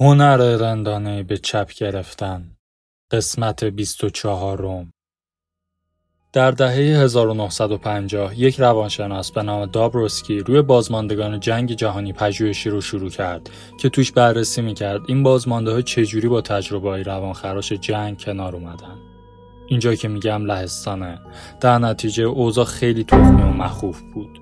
هنر رندانه به چپ گرفتن قسمت 24 روم در دهه 1950 یک روانشناس به نام دابروسکی روی بازماندگان جنگ جهانی پژوهشی رو شروع کرد که توش بررسی می‌کرد این بازمانده ها چجوری با تجربه های روانخراش جنگ کنار اومدن. اینجا که میگم لهستانه در نتیجه اوضاع خیلی تخمی و مخوف بود.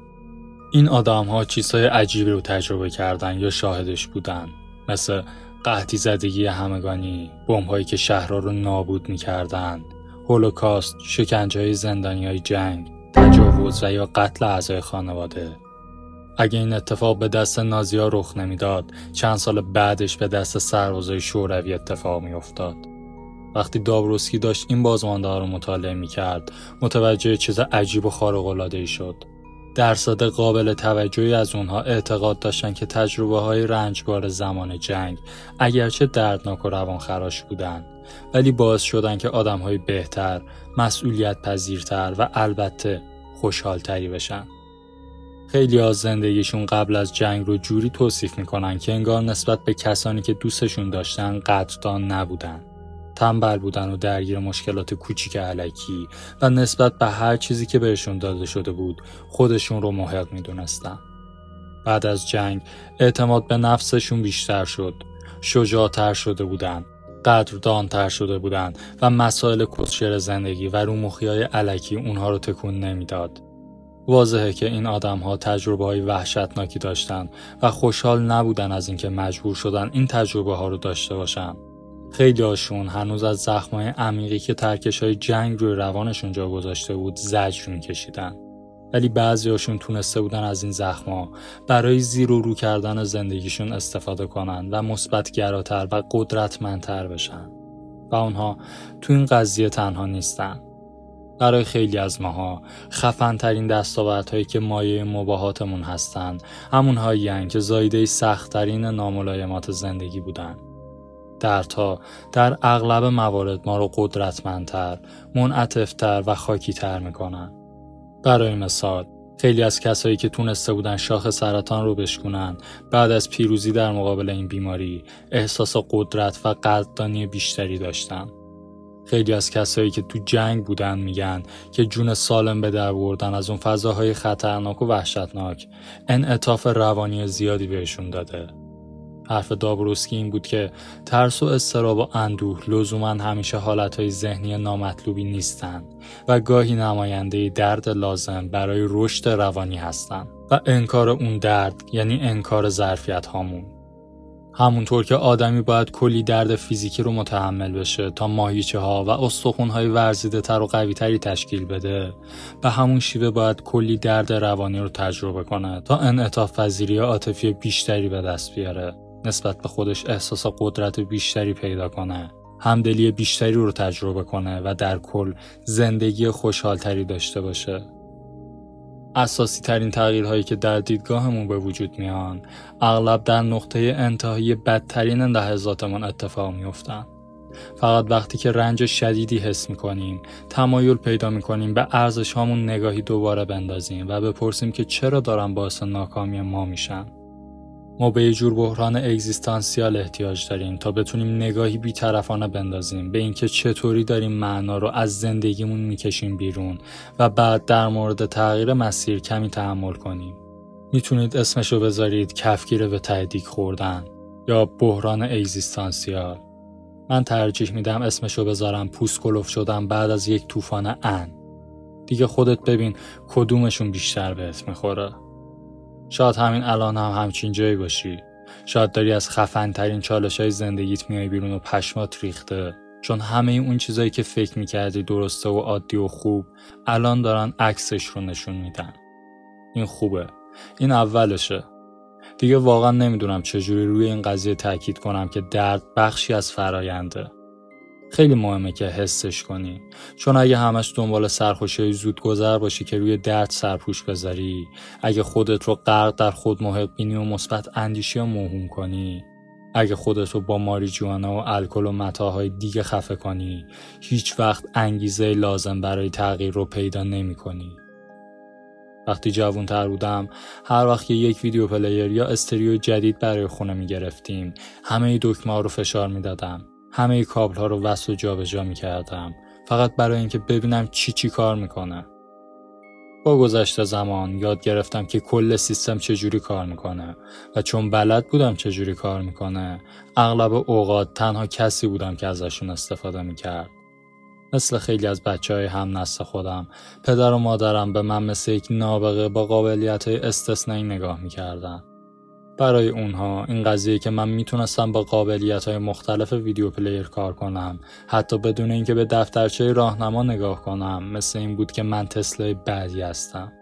این آدم ها چیزهای عجیبی رو تجربه کردن یا شاهدش بودن مثل قحطی زدگی همگانی هایی که شهرها رو نابود می‌کردند هولوکاست شکنجه زندانی های جنگ تجاوز و یا قتل اعضای خانواده. اگه این اتفاق به دست نازیا رخ نمی‌داد چند سال بعدش به دست سربازای شوروی اتفاق میافتاد. وقتی دابروسکی داشت این بازمانده رو مطالعه می‌کرد متوجه چیز عجیب و خارق العاده شد. درصد قابل توجهی از اونها اعتقاد داشتند که تجربه های رنجبار زمان جنگ اگرچه دردناک و روانخراش بودند ولی باعث شدن که آدم های بهتر، مسئولیت پذیرتر و البته خوشحالتری بشن. خیلی از زندگیشون قبل از جنگ رو جوری توصیف می‌کنن که انگار نسبت به کسانی که دوستشون داشتن قدردان نبودن. تنبل بودن و درگیر مشکلات کوچیک علکی و نسبت به هر چیزی که بهشون داده شده بود خودشون رو محق می‌دونستن. بعد از جنگ اعتماد به نفسشون بیشتر شد. شجاعتر شده بودن. قدردانتر شده بودن و مسائل کسشر زندگی و رومخی های علکی اونها رو تکون نمی‌داد. واضحه که این آدم ها تجربه های وحشتناکی داشتن و خوشحال نبودن از اینکه مجبور شدن این تجربه ها رو داشته باشن. خیلی هاشون هنوز از زخمای عمیقی که ترکش های جنگ روی روانشون جا گذاشته بود زجر کشیدن. ولی بعضی هاشون تونسته بودن از این زخما برای زیر و رو کردن زندگیشون استفاده کنن و مثبت گراتر و قدرتمندتر بشن. و اونها تو این قضیه تنها نیستن. برای خیلی از ماها خفن ترین دستاوردهایی که مایه مباهاتمون هستند همون هایی که زایده سختترین ناملایمات زندگی بودن. دردها در اغلب موارد ما رو قدرتمندتر، منعطفتر و خاکیتر می‌کنن. برای مثال خیلی از کسایی که تونسته بودن شاخ سرطان رو بشکنن بعد از پیروزی در مقابل این بیماری احساس قدرت و قدردانی بیشتری داشتن. خیلی از کسایی که تو جنگ بودن میگن که جون سالم به در بردن از اون فضاهای خطرناک و وحشتناک انعطاف روانی زیادی بهشون داده. حرف دابروسکی این بود که ترس و استراب و اندوه لزوما همیشه حالتهای ذهنی نامطلوبی نیستند و گاهی نماینده درد لازم برای رشد روانی هستند و انکار اون درد یعنی انکار ظرفیت هامون همونطور که آدمی باید کلی درد فیزیکی رو متحمل بشه تا ماهیچه ها و استخون های ورزیده تر و قوی تری تشکیل بده به همون شیوه باید کلی درد روانی رو تجربه کنه تا انعطاف پذیری عاطفی بیشتری به دست بیاره. نسبت به خودش احساس قدرت بیشتری پیدا کنه همدلی بیشتری رو تجربه کنه و در کل زندگی خوشحالتری داشته باشه. اساسی ترین تغییرهایی که در دیدگاهمون به وجود میان اغلب در نقطه انتهایی بدترین لحظاتمون اتفاق میفتن فقط وقتی که رنج شدیدی حس می‌کنیم تمایل پیدا می‌کنیم به ارزش هامون نگاهی دوباره بندازیم و بپرسیم که چرا دارن باعث ناکامی ما میشن. ما به یه جور بحران اگزیستانسیال احتیاج داریم تا بتونیم نگاهی بیطرفانه بندازیم به اینکه چطوری داریم معنا رو از زندگیمون می‌کشیم بیرون و بعد در مورد تغییر مسیر کمی تحمل کنیم. می‌تونید اسمشو بذارید کفگیر به تهدیک خوردن یا بحران اگزیستانسیال. من ترجیح میدم اسمشو بذارم پوست کلوف شدن بعد از یک طوفان ان. دیگه خودت ببین کدومشون بیشتر بهت می‌خوره. شاید همین الان هم همچین جایی باشی. شاید داری از خفن ترین چالش های زندگیت میای بیرون و پشمات ریخته. چون همه اون چیزایی که فکر می‌کردی درسته و عادی و خوب الان دارن عکسش رو نشون میدن. این خوبه. این اولشه. دیگه واقعا نمی‌دونم چجوری روی این قضیه تاکید کنم که درد بخشی از فراینده خیلی مهمه که حسش کنی. چون اگه همش دنبال سرخوشی زود گذر باشی که روی درد سرپوش بذاری اگه خودت رو غرق در خود محق و مثبت اندیشی و موهوم کنی. اگه خودت رو با ماریجوانا و الکل و متاع‌های دیگه خفه کنی هیچ وقت انگیزه لازم برای تغییر رو پیدا نمی کنی. وقتی جوون تر بودم هر وقت که یک video player یا استریو جدید برای خونه می گرفتیم همه دکمه رو فشار می دادم. همه کابل ها رو وصل و جابجا می کردم فقط برای اینکه ببینم چی چی کار می‌کنه. با گذشت زمان یاد گرفتم که کل سیستم چجوری کار می‌کنه و چون بلد بودم چجوری کار می‌کنه اغلب اوقات تنها کسی بودم که ازشون استفاده می‌کرد. مثل خیلی از بچه های هم نسل خودم پدر و مادرم به من مثل یک نابغه با قابلیت های استثنایی نگاه می‌کردن. برای اونها. این قضیه که من می‌تونستم با قابلیت های مختلف ویدیو پلیر کار کنم. حتی بدون اینکه به دفترچه راهنما نگاه کنم. مثل این بود که من تسلای بعدی هستم.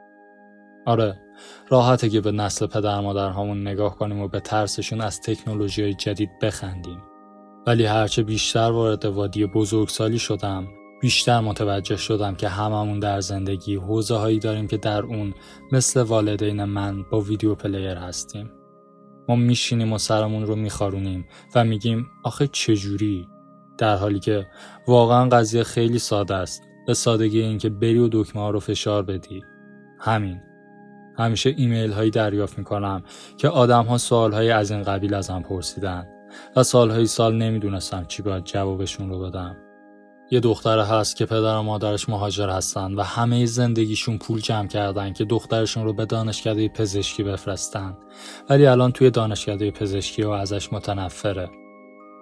آره راحته که به نسل پدر مادرهامون نگاه کنیم و به ترسشون از تکنولوژی های جدید بخندیم. ولی هرچه بیشتر وارد وادی بزرگسالی شدم بیشتر متوجه شدم که هممون در زندگی حوزه هایی داریم که در اون مثل والدین من با ویدیو پلیر هستیم. ما میشینیم و سرمون رو میخارونیم و میگیم آخه چجوری؟ در حالی که واقعا قضیه خیلی ساده است به سادگی اینکه بری و دکمه ها رو فشار بدی. همین. همیشه ایمیل هایی دریافت می‌کنم که آدم ها سوال های از این قبیل ازم پرسیدن و سالهای سال نمی‌دونستم چی باید جوابشون رو بدم. یه دختر هست که پدر و مادرش مهاجر هستن و همه زندگیشون پول جمع کردن که دخترشون رو به دانشکده پزشکی بفرستن. ولی الان توی دانشکده پزشکی و ازش متنفره.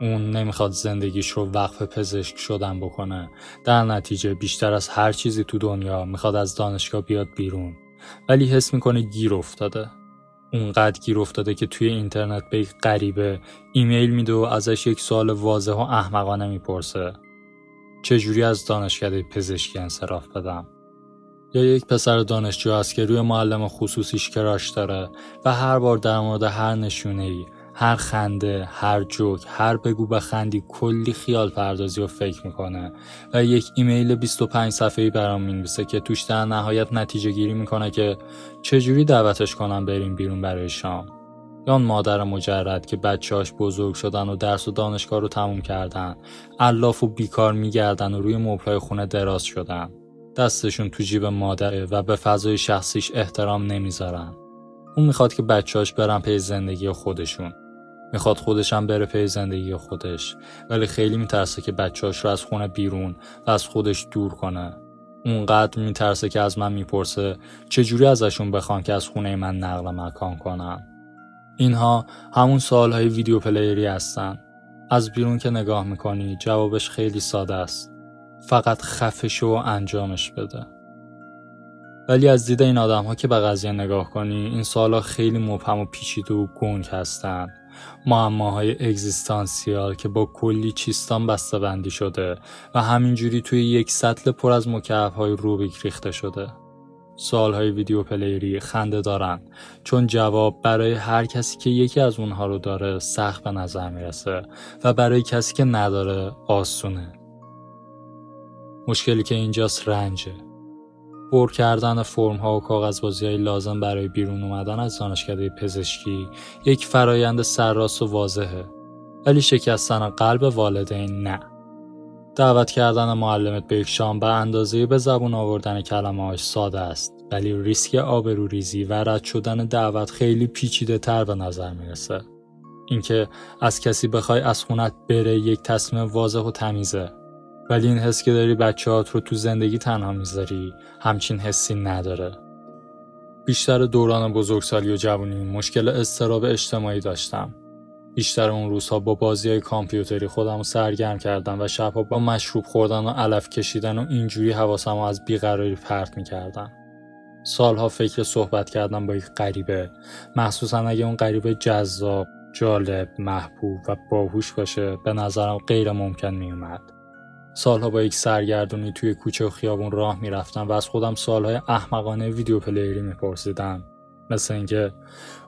اون نمی‌خواد زندگیش رو وقف پزشک شدن بکنه. در نتیجه بیشتر از هر چیزی تو دنیا می‌خواد از دانشگاه بیاد بیرون. ولی حس می‌کنه گیر افتاده. اونقدر گیر افتاده که توی اینترنت به یک غریبه ایمیل میده و ازش یک سوال واضح و احمقانه می‌پرسه. چجوری از دانشکده پزشکی انصراف بدم؟ یا یک پسر دانشجو است که روی معلم خصوصیش کراش داره و هر بار در مورد هر نشونه ای هر خنده، هر جوک، هر بگو بخندی کلی خیال پردازی و فکر می‌کنه و یک ایمیل 25 صفحه‌ای برام می‌نویسه که توش در نهایت نتیجه گیری می‌کنه که چجوری دعوتش کنم بریم بیرون برای شام. یا مادر مجرد که بچهاش بزرگ شدن و درس و دانشگاه رو تموم کردن. علاف و بیکار میگردن و روی مبلای خونه دراز شدن. دستشون تو جیب مادره و به فضای شخصیش احترام نمی‌ذارن. اون می‌خواد که بچهاش برن پی زندگی خودشون. می‌خواد خودش هم بره پی زندگی خودش. ولی خیلی میترسه که بچهاش رو از خونه بیرون و از خودش دور کنه. اونقدر میترسه که از من می‌پرسه چجوری ازشون بخوان که از خونه من نقل مکان کنن. اینها همون سوال های ویدیو پلیری هستن. از بیرون که نگاه می‌کنی جوابش خیلی ساده است. فقط خفش و انجامش بده. ولی از دید این آدم ها که به قضیه نگاه کنی این سوالا خیلی مبهم و پیچیده و گنگ هستن. معماهای اگزیستانسیال که با کلی چیستان بسته بندی شده و همینجوری توی یک سطل پر از مکعب های روبیک ریخته شده. سوالهای ویدیو پلیری خنده دارن. چون جواب برای هر کسی که یکی از اونها رو داره سخت به نظر می‌رسه و برای کسی که نداره آسونه. مشکلی که اینجاست رنجه. پر کردن فرم ها و کاغذ بازی های لازم برای بیرون اومدن از دانشکده پزشکی یک فرایند سرراست و واضحه. ولی شکستن قلب والدین نه. دعوت کردن معلمت به یک شام به اندازه به زبون آوردن کلمه ساده است ولی ریسک آبروریزی و رد شدن دعوت خیلی پیچیده تر به نظر می‌رسه. اینکه از کسی بخوای از خونت بره یک تصمیم واضح و تمیزه. ولی این حس که داری بچهات رو تو زندگی تنها می‌ذاری همچین حسی نداره. بیشتر دوران بزرگسالی و جوانی مشکل استراب اجتماعی داشتم. بیشتر اون روزها با بازی های کامپیوتری خودم رو سرگرم کردم و شبها با مشروب خوردن و علف کشیدن و اینجوری حواسم از بیقراری پرت می‌کردم. سالها فکر صحبت کردم با یک غریبه. مخصوصا اگه اون غریبه جذاب جالب محبوب و باهوش باشه به نظرم غیر ممکن میومد سالها با یک سرگردونی توی کوچه و خیابون راه می‌رفتم و از خودم سالهای احمقانه ویدیو پلیری میپرسیدم. مثل اینکه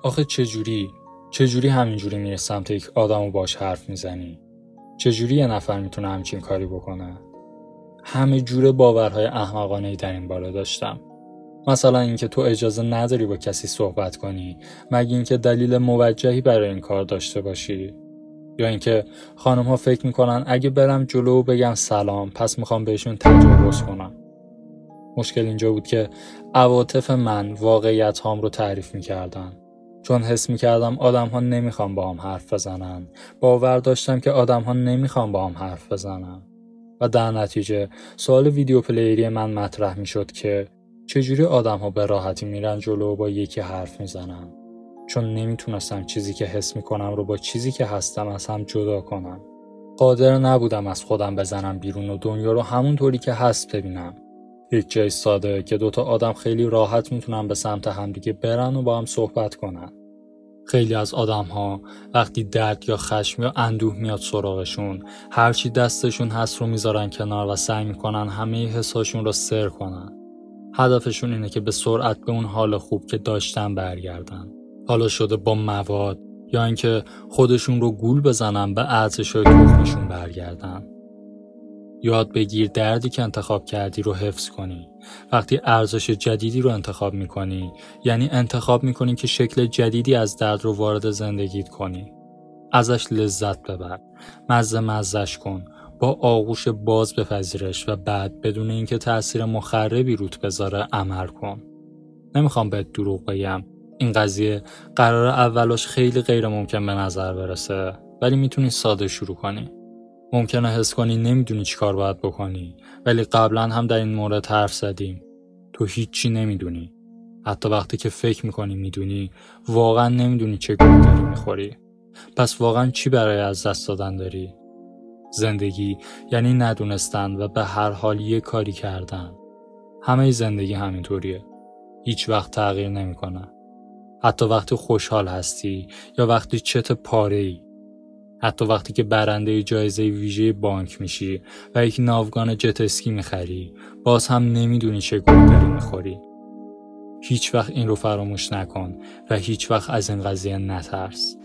آخه چجوری؟ چجوری همینجوری میره سمت یک آدم و باش حرف می‌زنی؟ چجوری یه نفر می‌تونه همچین کاری بکنه؟ همه جور باورهای احمقانه ای در این باره داشتم. مثلا اینکه تو اجازه نداری با کسی صحبت کنی مگه اینکه دلیل موجهی برای این کار داشته باشی؟ یا اینکه خانم ها فکر می‌کنن اگه برم جلو و بگم سلام پس می‌خوام بهشون تجاوز کنم. مشکل اینجا بود که عواطف من واقعیت هام رو تعریف می‌کردن. چون حس می‌کردم آدم ها نمی‌خوام با هم حرف بزنن. باور داشتم که آدم ها نمی‌خوام با هم حرف بزنن. و در نتیجه سوال ویدیو پلیری من مطرح می‌شد که چجوری آدم ها به راحتی میرن جلو با یکی حرف می‌زنن. چون نمی‌تونستم چیزی که حس می‌کنم رو با چیزی که هستم از هم جدا کنم. قادر نبودم از خودم بزنم بیرون و دنیا رو همونطوری که هست ببینم. یک جای ساده که دوتا آدم خیلی راحت می‌تونن به سمت همدیگه برن و با هم صحبت کنن. خیلی از آدم ها وقتی درد یا خشم یا اندوه میاد سراغشون هرچی دستشون هست رو می‌ذارن کنار و سعی می‌کنن همه حساشون رو سر کنن. هدفشون اینه که به سرعت به اون حال خوب که داشتن برگردن. حالا شده با مواد یا اینکه خودشون رو گول بزنن به ارزش های تخمشون برگردن. یاد بگیر دردی که انتخاب کردی رو حفظ کنی. وقتی ارزش جدیدی رو انتخاب می‌کنی یعنی انتخاب می‌کنی که شکل جدیدی از درد رو وارد زندگیت کنی. ازش لذت ببر. مزه مزش کن. با آغوش باز بپذیرش و بعد بدون اینکه تاثیر مخربی روت بذاره عمل کن. نمی‌خوام بهت دروغ بگم. این قضیه قرار اولش خیلی غیر ممکن به نظر برسه ولی می‌تونی ساده شروع کنی. ممکنه حس کنی نمی‌دونی چی کار باید بکنی. ولی قبلا هم در این مورد حرف زدیم. تو هیچی نمی‌دونی. حتی وقتی که فکر می‌کنی می‌دونی واقعا نمی‌دونی چه گوی داری می‌خوری. پس واقعا چی برای از دست دادن داری؟ زندگی یعنی ندونستن و به هر حال یه کاری کردن. همه زندگی همینطوریه. هیچ وقت تغییر نمی‌کنه. حتی وقتی خوشحال هستی یا وقتی چت پاره ای حتی وقتی که برنده جایزه ویژه بانک میشی و یک ناوگان جت اسکی می‌خری باز هم نمی‌دونی چه گوی داری می‌خوری. هیچ وقت این رو فراموش نکن و هیچ وقت از این قضیه نترس.